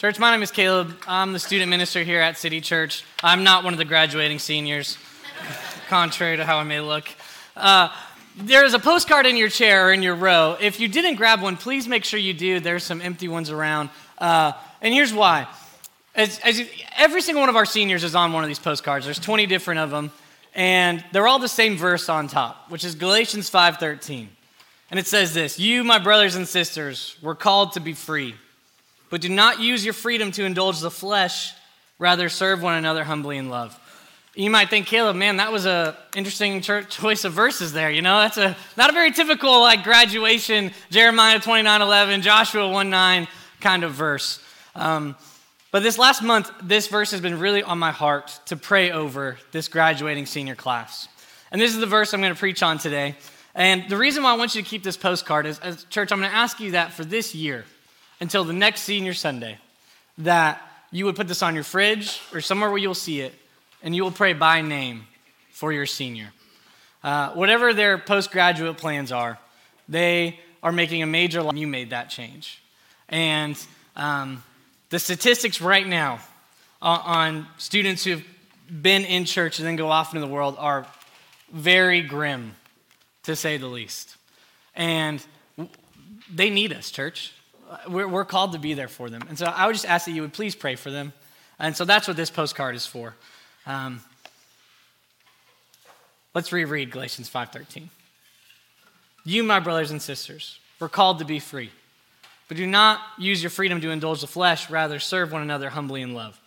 Church, my name is Caleb. I'm the student minister here at City Church. I'm not one of the graduating seniors, contrary to how I may look. Uh, there is a postcard in your chair or in your row. If you didn't grab one, please make sure you do. There's some empty ones around. Uh, and here's why. As, as you, every single one of our seniors is on one of these postcards. There's 20 different of them, and they're all the same verse on top, which is Galatians 5:13. And it says this, "You, my brothers and sisters, were called to be free." But do not use your freedom to indulge the flesh, rather serve one another humbly in love. You might think, Caleb, man, that was a interesting choice of verses there. You know, that's a not a very typical like graduation Jeremiah 29, 11, Joshua 1, 9 kind of verse. Um, but this last month, this verse has been really on my heart to pray over this graduating senior class. And this is the verse I'm going to preach on today. And the reason why I want you to keep this postcard is, as church, I'm going to ask you that for this year, until the next senior Sunday that you would put this on your fridge or somewhere where you'll see it, and you will pray by name for your senior. Uh, whatever their postgraduate plans are, they are making a major. You made that change, and um, the statistics right now on, students who've been in church and then go off into the world are very grim, to say the least. And they need us, church. We're, we're called to be there for them. And so I would just ask that you would please pray for them. And so that's what this postcard is for. Um, let's reread Galatians 5:13. You, my brothers and sisters, were called to be free, but do not use your freedom to indulge the flesh. Rather, serve one another humbly in love.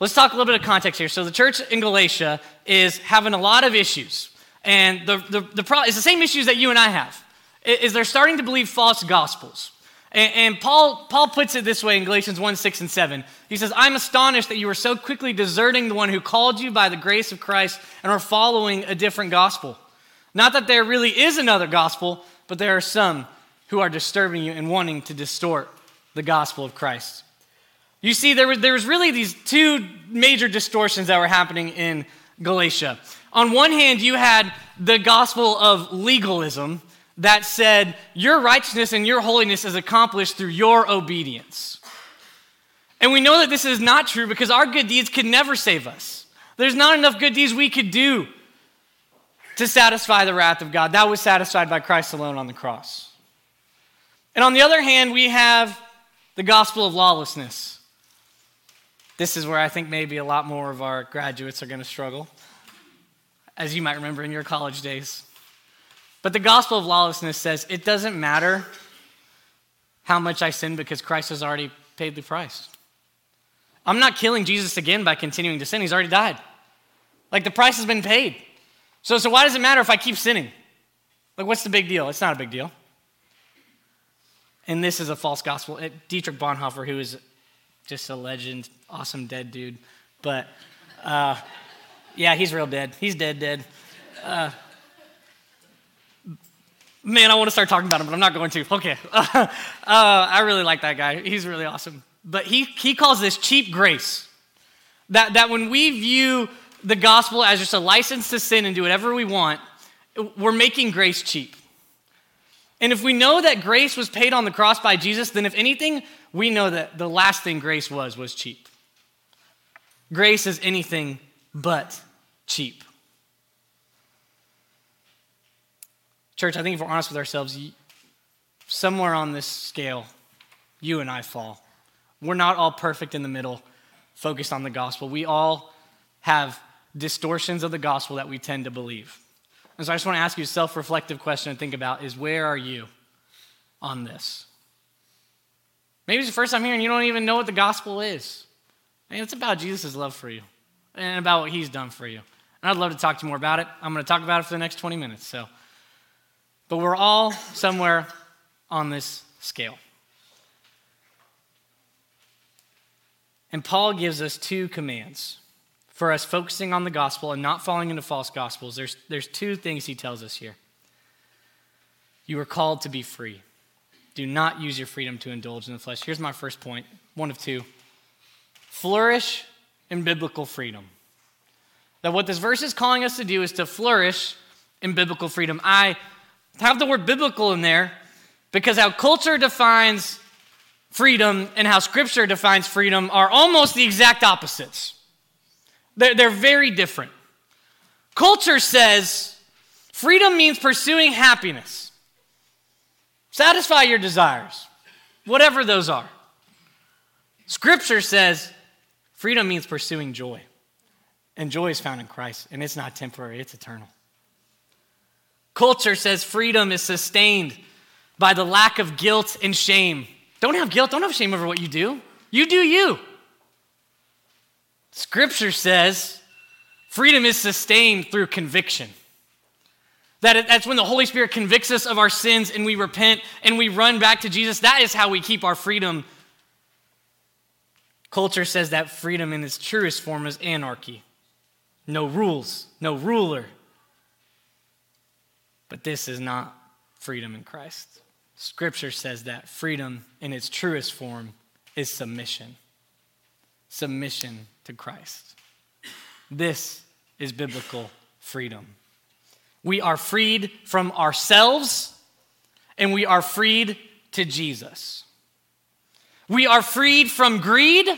Let's talk a little bit of context here. So the church in Galatia is having a lot of issues, and the the, the pro- it's the same issues that you and I have. Is they're starting to believe false gospels. And, and, Paul, Paul puts it this way in Galatians 1 6 and 7. He says, I'm astonished that you are so quickly deserting the one who called you by the grace of Christ and are following a different gospel. Not that there really is another gospel, but there are some who are disturbing you and wanting to distort the gospel of Christ. You see, there was, there was really these two major distortions that were happening in Galatia. On one hand, you had the gospel of legalism, that said, Your righteousness and your holiness is accomplished through your obedience. And we know that this is not true because our good deeds could never save us. There's not enough good deeds we could do to satisfy the wrath of God. That was satisfied by Christ alone on the cross. And on the other hand, we have the gospel of lawlessness. This is where I think maybe a lot more of our graduates are going to struggle, as you might remember in your college days. But the gospel of lawlessness says it doesn't matter how much I sin because Christ has already paid the price. I'm not killing Jesus again by continuing to sin. He's already died. Like the price has been paid. So, so why does it matter if I keep sinning? Like, what's the big deal? It's not a big deal. And this is a false gospel. Dietrich Bonhoeffer, who is just a legend, awesome dead dude, but uh, yeah, he's real dead. He's dead, dead. Uh, Man, I want to start talking about him, but I'm not going to. Okay. Uh, I really like that guy. He's really awesome. But he, he calls this cheap grace. That, that when we view the gospel as just a license to sin and do whatever we want, we're making grace cheap. And if we know that grace was paid on the cross by Jesus, then if anything, we know that the last thing grace was was cheap. Grace is anything but cheap. Church, I think if we're honest with ourselves, somewhere on this scale, you and I fall. We're not all perfect in the middle, focused on the gospel. We all have distortions of the gospel that we tend to believe. And so I just want to ask you a self reflective question to think about is where are you on this? Maybe it's the first time here and you don't even know what the gospel is. And it's about Jesus' love for you and about what he's done for you. And I'd love to talk to you more about it. I'm going to talk about it for the next 20 minutes. So. But we're all somewhere on this scale. And Paul gives us two commands for us focusing on the gospel and not falling into false gospels. There's, there's two things he tells us here. You are called to be free. Do not use your freedom to indulge in the flesh. Here's my first point one of two flourish in biblical freedom. That what this verse is calling us to do is to flourish in biblical freedom. I have the word biblical in there because how culture defines freedom and how Scripture defines freedom are almost the exact opposites. They're, they're very different. Culture says freedom means pursuing happiness, satisfy your desires, whatever those are. Scripture says freedom means pursuing joy. And joy is found in Christ, and it's not temporary, it's eternal. Culture says freedom is sustained by the lack of guilt and shame. Don't have guilt, don't have shame over what you do. You do you. Scripture says freedom is sustained through conviction. That that's when the Holy Spirit convicts us of our sins and we repent and we run back to Jesus. That is how we keep our freedom. Culture says that freedom in its truest form is anarchy no rules, no ruler. But this is not freedom in Christ. Scripture says that freedom in its truest form is submission. Submission to Christ. This is biblical freedom. We are freed from ourselves and we are freed to Jesus. We are freed from greed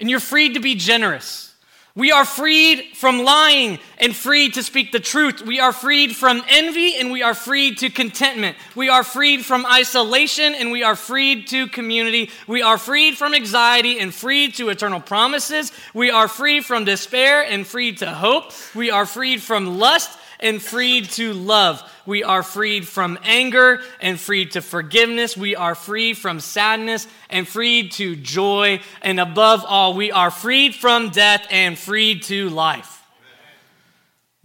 and you're freed to be generous. We are freed from lying and freed to speak the truth. We are freed from envy and we are freed to contentment. We are freed from isolation and we are freed to community. We are freed from anxiety and freed to eternal promises. We are free from despair and freed to hope. We are freed from lust and freed to love. We are freed from anger and freed to forgiveness. We are freed from sadness and freed to joy. And above all, we are freed from death and freed to life.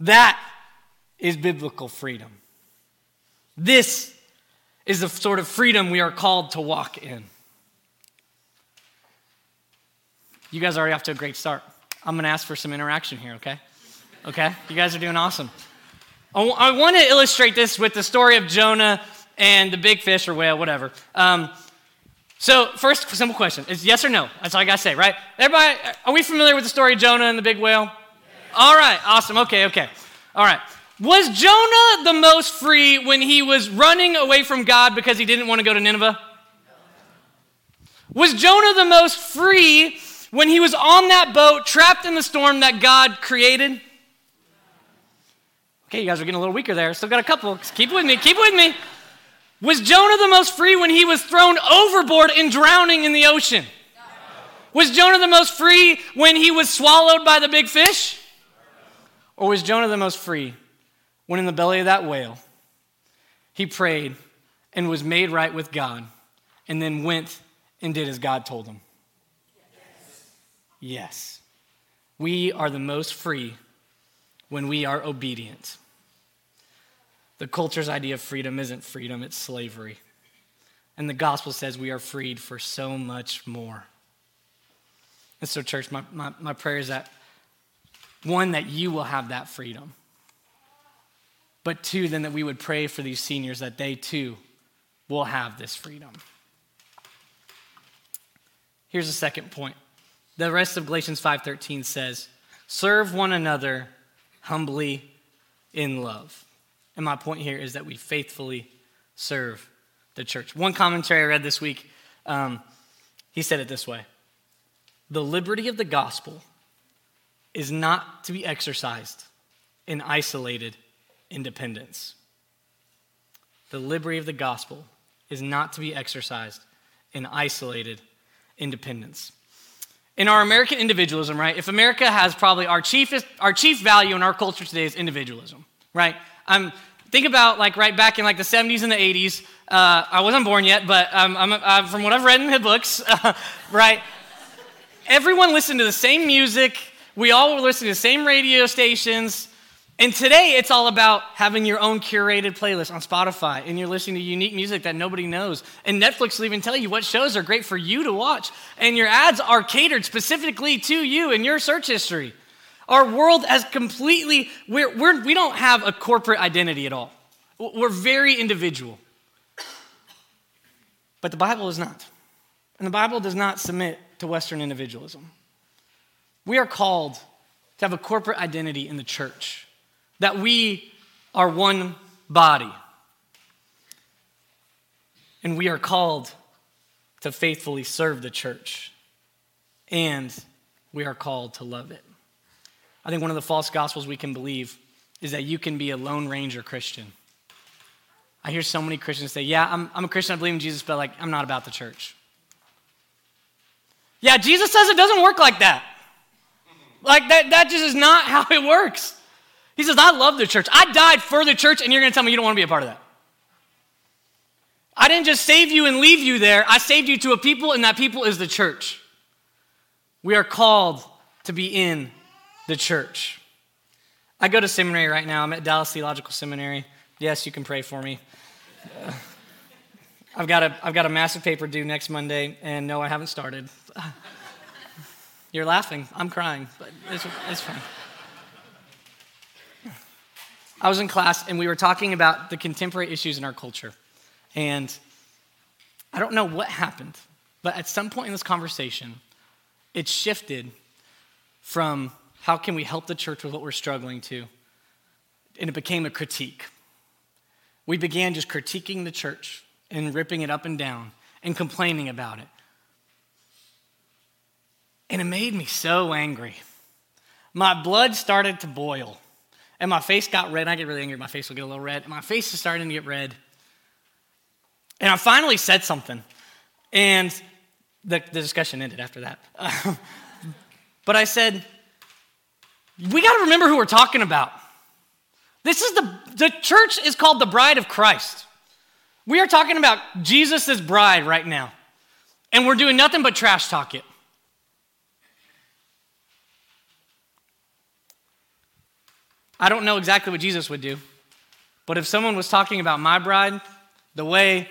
That is biblical freedom. This is the sort of freedom we are called to walk in. You guys are already off to a great start. I'm going to ask for some interaction here, okay? Okay? You guys are doing awesome. I want to illustrate this with the story of Jonah and the big fish or whale, whatever. Um, so, first, simple question is yes or no? That's all I got to say, right? Everybody, are we familiar with the story of Jonah and the big whale? All right, awesome. Okay, okay. All right. Was Jonah the most free when he was running away from God because he didn't want to go to Nineveh? Was Jonah the most free when he was on that boat trapped in the storm that God created? Okay, you guys are getting a little weaker there. Still got a couple. Keep with me. Keep with me. Was Jonah the most free when he was thrown overboard and drowning in the ocean? Was Jonah the most free when he was swallowed by the big fish? Or was Jonah the most free when in the belly of that whale he prayed and was made right with God and then went and did as God told him? Yes. yes. We are the most free when we are obedient. The culture's idea of freedom isn't freedom, it's slavery. And the gospel says we are freed for so much more. And so, church, my, my, my prayer is that one, that you will have that freedom. But two, then that we would pray for these seniors that they too will have this freedom. Here's the second point. The rest of Galatians 5:13 says, "Serve one another humbly in love. And my point here is that we faithfully serve the church. One commentary I read this week, um, he said it this way The liberty of the gospel is not to be exercised in isolated independence. The liberty of the gospel is not to be exercised in isolated independence in our American individualism, right? If America has probably our chiefest, our chief value in our culture today is individualism, right? Um, think about like right back in like the 70s and the 80s. Uh, I wasn't born yet, but um, I'm, I'm, from what I've read in the books, uh, right? Everyone listened to the same music. We all were listening to the same radio stations. And today it's all about having your own curated playlist on Spotify and you're listening to unique music that nobody knows. And Netflix will even tell you what shows are great for you to watch. And your ads are catered specifically to you and your search history. Our world has completely, we're, we're, we don't have a corporate identity at all. We're very individual. But the Bible is not. And the Bible does not submit to Western individualism. We are called to have a corporate identity in the church that we are one body. And we are called to faithfully serve the church, and we are called to love it. I think one of the false gospels we can believe is that you can be a Lone Ranger Christian. I hear so many Christians say, Yeah, I'm, I'm a Christian, I believe in Jesus, but like, I'm not about the church. Yeah, Jesus says it doesn't work like that. Like, that, that just is not how it works. He says, I love the church. I died for the church, and you're going to tell me you don't want to be a part of that. I didn't just save you and leave you there. I saved you to a people, and that people is the church. We are called to be in the church. I go to seminary right now. I'm at Dallas Theological Seminary. Yes, you can pray for me. Uh, I've got, a, I've got a massive paper due next Monday, and no, I haven't started. You're laughing. I'm crying, but it's, it's fine. I was in class, and we were talking about the contemporary issues in our culture. And I don't know what happened, but at some point in this conversation, it shifted from how can we help the church with what we're struggling to, and it became a critique. We began just critiquing the church and ripping it up and down and complaining about it. And it made me so angry. My blood started to boil, and my face got red. I get really angry, my face will get a little red, and my face is starting to get red. And I finally said something, and the, the discussion ended after that. but I said, We got to remember who we're talking about. This is the, the church is called the bride of Christ. We are talking about Jesus' bride right now, and we're doing nothing but trash talk it. I don't know exactly what Jesus would do, but if someone was talking about my bride the way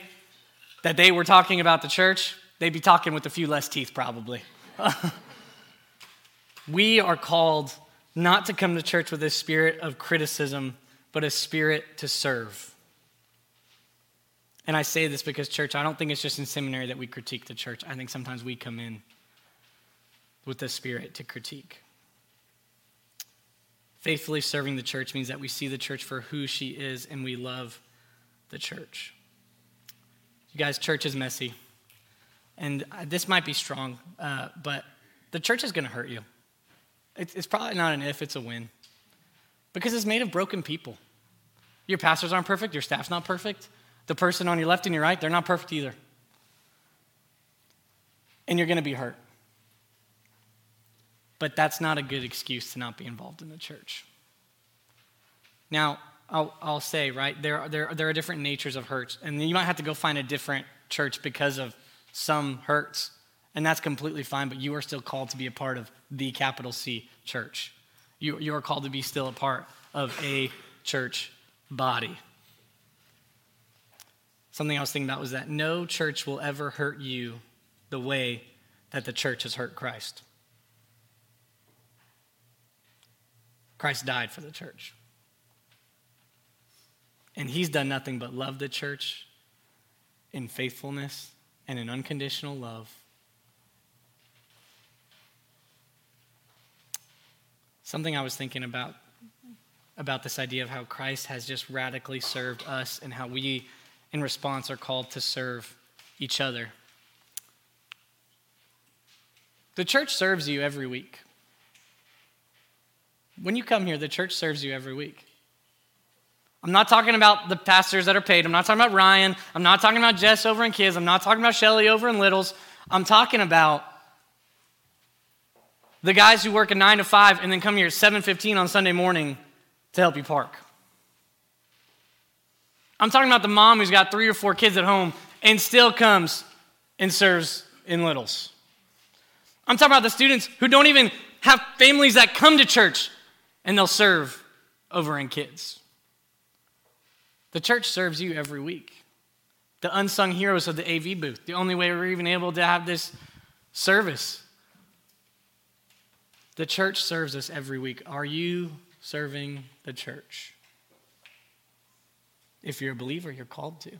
that they were talking about the church, they'd be talking with a few less teeth, probably. we are called not to come to church with a spirit of criticism, but a spirit to serve. And I say this because, church, I don't think it's just in seminary that we critique the church. I think sometimes we come in with the spirit to critique. Faithfully serving the church means that we see the church for who she is and we love the church. You guys, church is messy. And this might be strong, uh, but the church is going to hurt you. It's, it's probably not an if, it's a when. Because it's made of broken people. Your pastors aren't perfect, your staff's not perfect. The person on your left and your right, they're not perfect either. And you're going to be hurt. But that's not a good excuse to not be involved in the church. Now, I'll, I'll say, right, there, there, there are different natures of hurts. And you might have to go find a different church because of some hurts. And that's completely fine, but you are still called to be a part of the capital C church. You, you are called to be still a part of a church body. Something I was thinking about was that no church will ever hurt you the way that the church has hurt Christ. Christ died for the church. And he's done nothing but love the church in faithfulness and in unconditional love. Something I was thinking about about this idea of how Christ has just radically served us and how we in response are called to serve each other. The church serves you every week. When you come here, the church serves you every week. I'm not talking about the pastors that are paid. I'm not talking about Ryan. I'm not talking about Jess over in kids. I'm not talking about Shelly over in littles. I'm talking about the guys who work a 9 to 5 and then come here at 7:15 on Sunday morning to help you park. I'm talking about the mom who's got 3 or 4 kids at home and still comes and serves in littles. I'm talking about the students who don't even have families that come to church and they'll serve over in kids. The church serves you every week. The unsung heroes of the AV booth, the only way we're even able to have this service. The church serves us every week. Are you serving the church? If you're a believer, you're called to.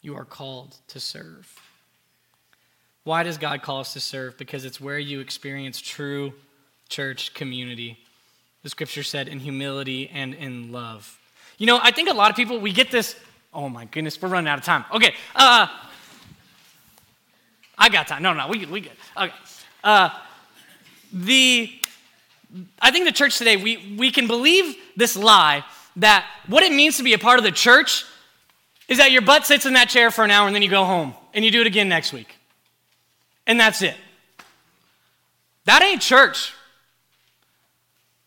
You are called to serve. Why does God call us to serve? Because it's where you experience true church community. The scripture said, in humility and in love. You know, I think a lot of people, we get this, oh my goodness, we're running out of time. Okay. Uh, I got time. No, no, we we good. Okay. Uh, the I think the church today we we can believe this lie that what it means to be a part of the church is that your butt sits in that chair for an hour and then you go home and you do it again next week. And that's it. That ain't church.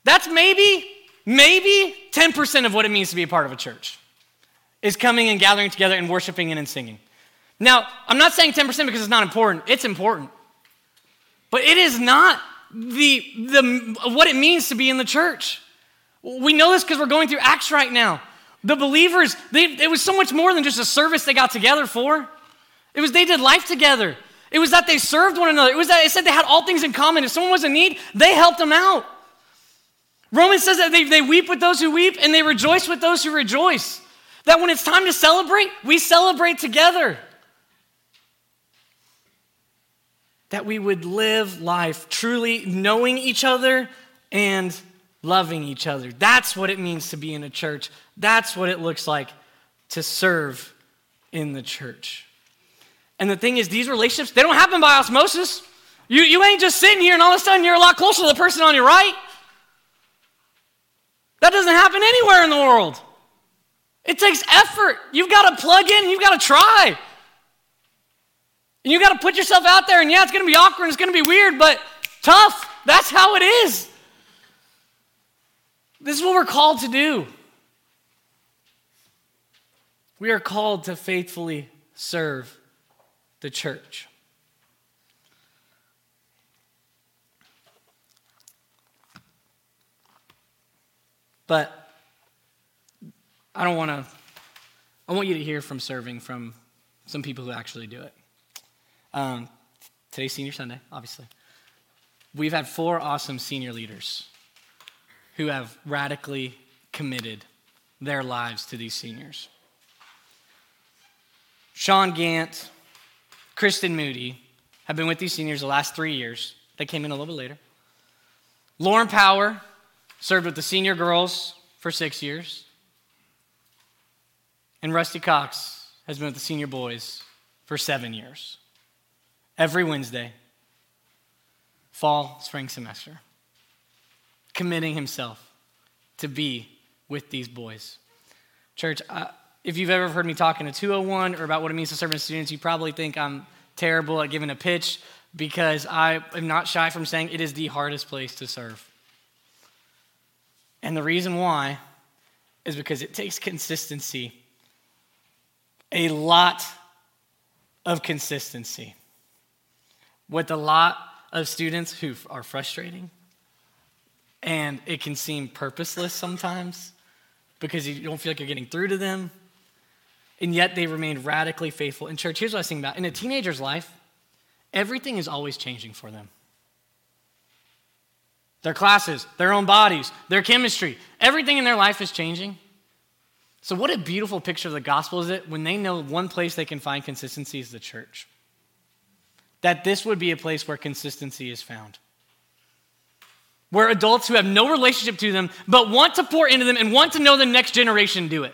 That's maybe, maybe 10% of what it means to be a part of a church is coming and gathering together and worshiping and singing. Now, I'm not saying 10% because it's not important. It's important. But it is not the, the, what it means to be in the church. We know this because we're going through Acts right now. The believers, they, it was so much more than just a service they got together for. It was they did life together. It was that they served one another. It was that it said they had all things in common. If someone was in need, they helped them out. Romans says that they, they weep with those who weep and they rejoice with those who rejoice. That when it's time to celebrate, we celebrate together. That we would live life truly knowing each other and loving each other. That's what it means to be in a church. That's what it looks like to serve in the church. And the thing is, these relationships, they don't happen by osmosis. You, you ain't just sitting here and all of a sudden you're a lot closer to the person on your right. That doesn't happen anywhere in the world. It takes effort. You've got to plug in, you've got to try. And you got to put yourself out there, and yeah, it's going to be awkward, it's going to be weird, but tough. That's how it is. This is what we're called to do. We are called to faithfully serve the church. But I don't want to, I want you to hear from serving from some people who actually do it. Um, today's Senior Sunday, obviously. We've had four awesome senior leaders who have radically committed their lives to these seniors. Sean Gant, Kristen Moody have been with these seniors the last three years. They came in a little bit later. Lauren Power served with the senior girls for six years. And Rusty Cox has been with the senior boys for seven years. Every Wednesday, fall, spring semester committing himself to be with these boys. Church, uh, if you've ever heard me talking to 201 or about what it means to serve as students, you probably think I'm terrible at giving a pitch because I am not shy from saying it is the hardest place to serve. And the reason why is because it takes consistency, a lot of consistency. With a lot of students who are frustrating, and it can seem purposeless sometimes because you don't feel like you're getting through to them. And yet they remain radically faithful. In church, here's what I was thinking about. In a teenager's life, everything is always changing for them. Their classes, their own bodies, their chemistry, everything in their life is changing. So, what a beautiful picture of the gospel is it when they know one place they can find consistency is the church. That this would be a place where consistency is found where adults who have no relationship to them but want to pour into them and want to know the next generation do it.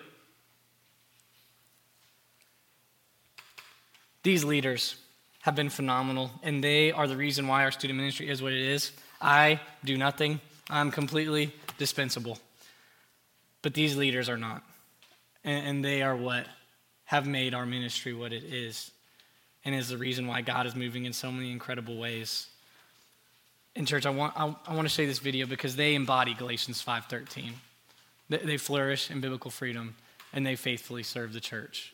These leaders have been phenomenal, and they are the reason why our student ministry is what it is. I do nothing, I'm completely dispensable. But these leaders are not, and, they are what have made our ministry what it is, and is the reason why God is moving in so many incredible ways in church, I want, I, I want to show you this video because they embody Galatians 5.13. They, they flourish in biblical freedom, and they faithfully serve the church.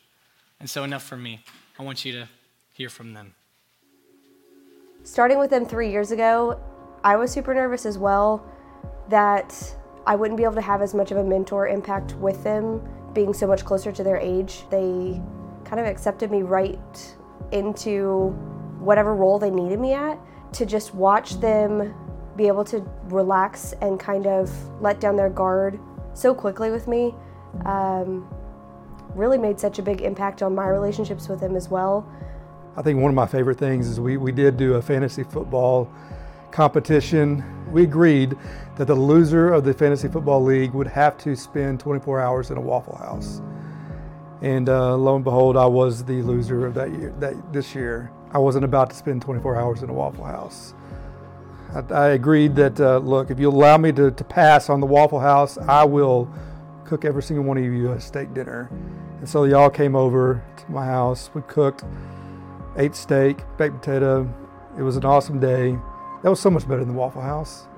And so enough for me. I want you to hear from them. Starting with them three years ago, I was super nervous as well that I wouldn't be able to have as much of a mentor impact with them, being so much closer to their age. They kind of accepted me right into whatever role they needed me at to just watch them be able to relax and kind of let down their guard so quickly with me um, really made such a big impact on my relationships with them as well. I think one of my favorite things is we, we did do a fantasy football competition. We agreed that the loser of the fantasy football league would have to spend 24 hours in a Waffle House. And uh, lo and behold, I was the loser of that year, that this year. I wasn't about to spend 24 hours in a Waffle House. I, I agreed that, uh, look, if you allow me to, to pass on the Waffle House, I will cook every single one of you a steak dinner. And so y'all came over to my house. We cooked, ate steak, baked potato. It was an awesome day. That was so much better than the Waffle House.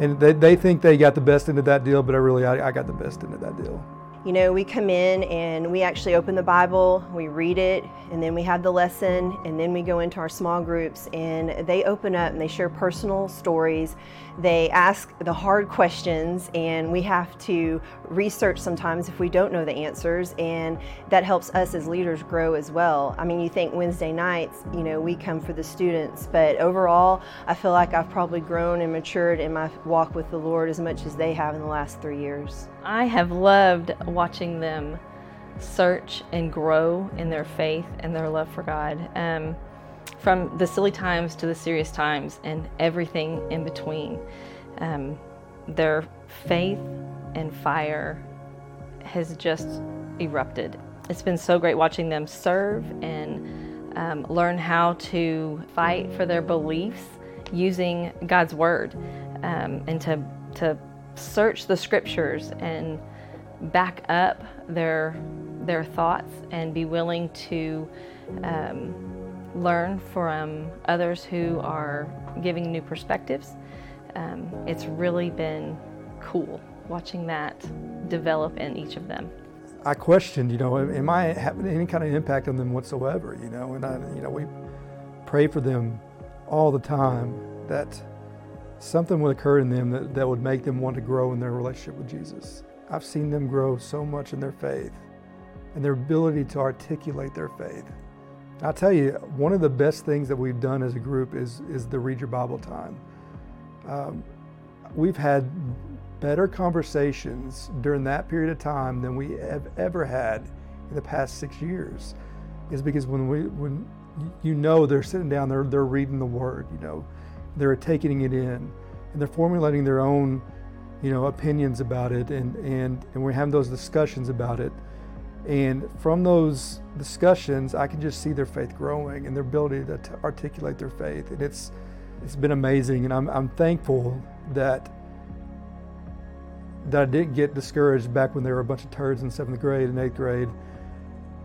And they, they think they got the best into that deal, but I really, I, I got the best into that deal. You know, we come in and we actually open the Bible, we read it, and then we have the lesson, and then we go into our small groups and they open up and they share personal stories. They ask the hard questions, and we have to research sometimes if we don't know the answers, and that helps us as leaders grow as well. I mean, you think Wednesday nights, you know, we come for the students, but overall, I feel like I've probably grown and matured in my walk with the Lord as much as they have in the last three years. I have loved watching them search and grow in their faith and their love for God. Um, from the silly times to the serious times and everything in between. Um, their faith and fire has just erupted. It's been so great watching them serve and um, learn how to fight for their beliefs using God's word um, and to, to search the scriptures and back up their, their thoughts and be willing to um, learn from others who are giving new perspectives. Um, it's really been cool watching that develop in each of them. I questioned, you know, am I having any kind of impact on them whatsoever? You know, and I, you know, we pray for them all the time that something would occur in them that, that would make them want to grow in their relationship with Jesus. I've seen them grow so much in their faith and their ability to articulate their faith. I'll tell you, one of the best things that we've done as a group is, is the Read Your Bible time. Um, we've had better conversations during that period of time than we have ever had in the past six years. Is because when we when you know they're sitting down, they're they're reading the Word, you know, they're taking it in, and they're formulating their own, you know, opinions about it, and and and we're having those discussions about it. And from those discussions, I can just see their faith growing and their ability to articulate their faith. And it's, it's been amazing. And I'm, I'm thankful that, that I didn't get discouraged back when there were a bunch of turds in seventh grade and eighth grade,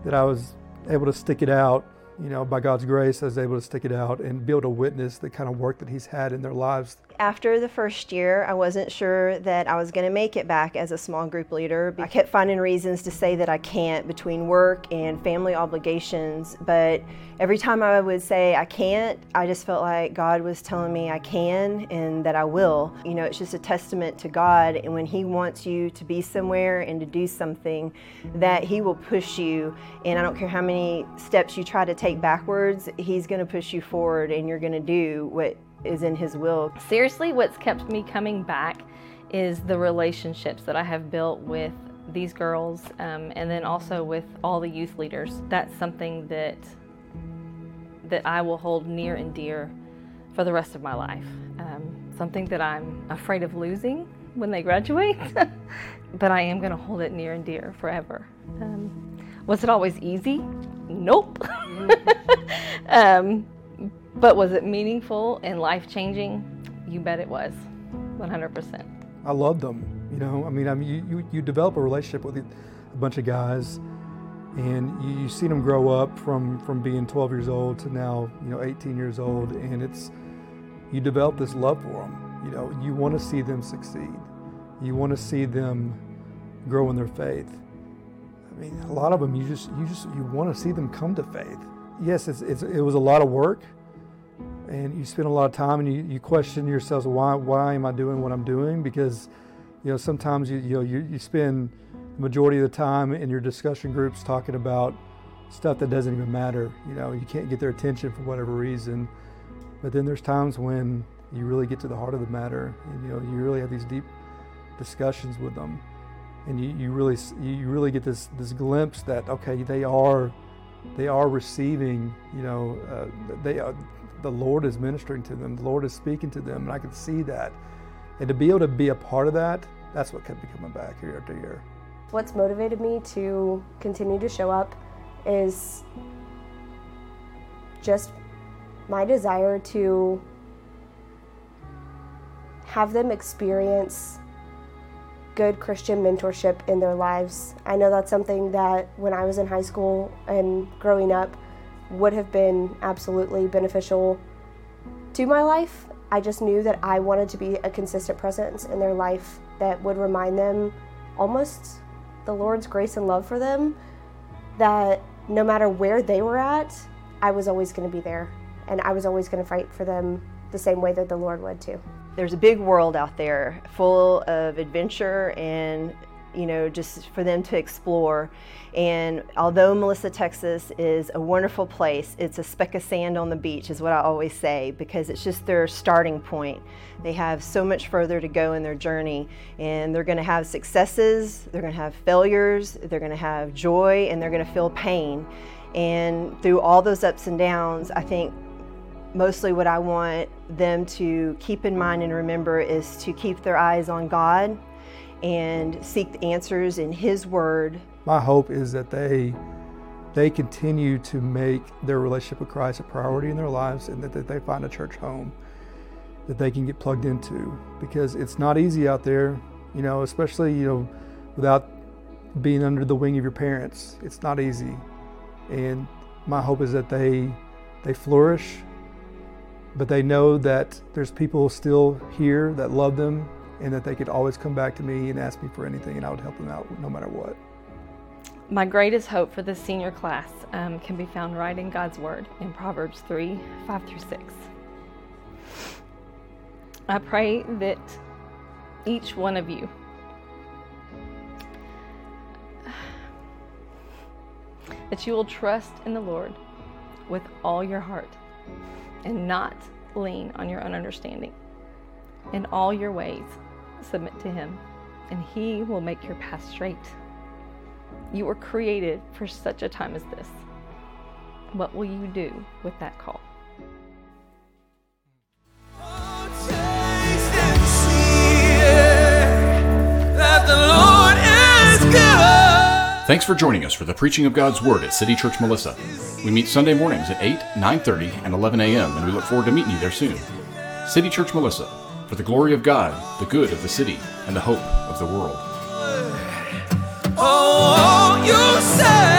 that I was able to stick it out. You know, by God's grace, I was able to stick it out and able to witness the kind of work that He's had in their lives after the first year, I wasn't sure that I was going to make it back as a small group leader. I kept finding reasons to say that I can't between work and family obligations, but every time I would say I can't, I just felt like God was telling me I can and that I will. You know, it's just a testament to God, and when He wants you to be somewhere and to do something, that He will push you. And I don't care how many steps you try to take backwards, He's going to push you forward, and you're going to do what is in His will. Seriously, what's kept me coming back is the relationships that I have built with these girls um, and then also with all the youth leaders. That's something that that I will hold near and dear for the rest of my life. Um, something that I'm afraid of losing when they graduate, but I am going to hold it near and dear forever. Um, was it always easy? Nope. um, but was it meaningful and life changing? You bet it was, 100%. I loved them. You know, I mean, I mean, you, you, you develop a relationship with a bunch of guys, and you, you see them grow up from from being 12 years old to now, you know, 18 years old, and it's you develop this love for them. You know, you want to see them succeed. You want to see them grow in their faith. I mean, a lot of them, you just you just you want to see them come to faith. Yes, it's, it's it was a lot of work and you spend a lot of time and you, you question yourselves why why am I doing what I'm doing? Because you know sometimes you you know you, you spend the majority of the time in your discussion groups talking about stuff that doesn't even matter you know you can't get their attention for whatever reason. But then there's times when you really get to the heart of the matter and you know you really have these deep discussions with them and you, you really you really get this this glimpse that okay they are they are receiving you know uh, they are the Lord is ministering to them, the Lord is speaking to them, and I can see that. And to be able to be a part of that, that's what kept me coming back year after year. What's motivated me to continue to show up is just my desire to have them experience good Christian mentorship in their lives. I know that's something that when I was in high school and growing up would have been absolutely beneficial to my life. I just knew that I wanted to be a consistent presence in their life that would remind them almost the Lord's grace and love for them that no matter where they were at, I was always going to be there and I was always going to fight for them the same way that the Lord would too. There's a big world out there full of adventure and you know, just for them to explore. And although Melissa, Texas is a wonderful place, it's a speck of sand on the beach, is what I always say, because it's just their starting point. They have so much further to go in their journey, and they're going to have successes, they're going to have failures, they're going to have joy, and they're going to feel pain. And through all those ups and downs, I think mostly what I want them to keep in mind and remember is to keep their eyes on God and seek the answers in His Word. My hope is that they they continue to make their relationship with Christ a priority in their lives and that, that they find a church home that they can get plugged into because it's not easy out there, you know, especially, you know, without being under the wing of your parents. It's not easy. And my hope is that they they flourish but they know that there's people still here that love them and that they could always come back to me and ask me for anything and I would help them out no matter what. My greatest hope for this senior class um, can be found right in God's Word in Proverbs 3 5 through 6. I pray that each one of you that you will trust in the Lord with all your heart and not lean on your own understanding. In all your ways, submit to Him, and He will make your path straight. You were created for such a time as this. What will you do with that call? Thanks for joining us for the preaching of God's Word at City Church Melissa. We meet Sunday mornings at 8, 9:30, and 11 a.m., and we look forward to meeting you there soon. City Church Melissa, for the glory of God, the good of the city, and the hope of the world. Oh, you say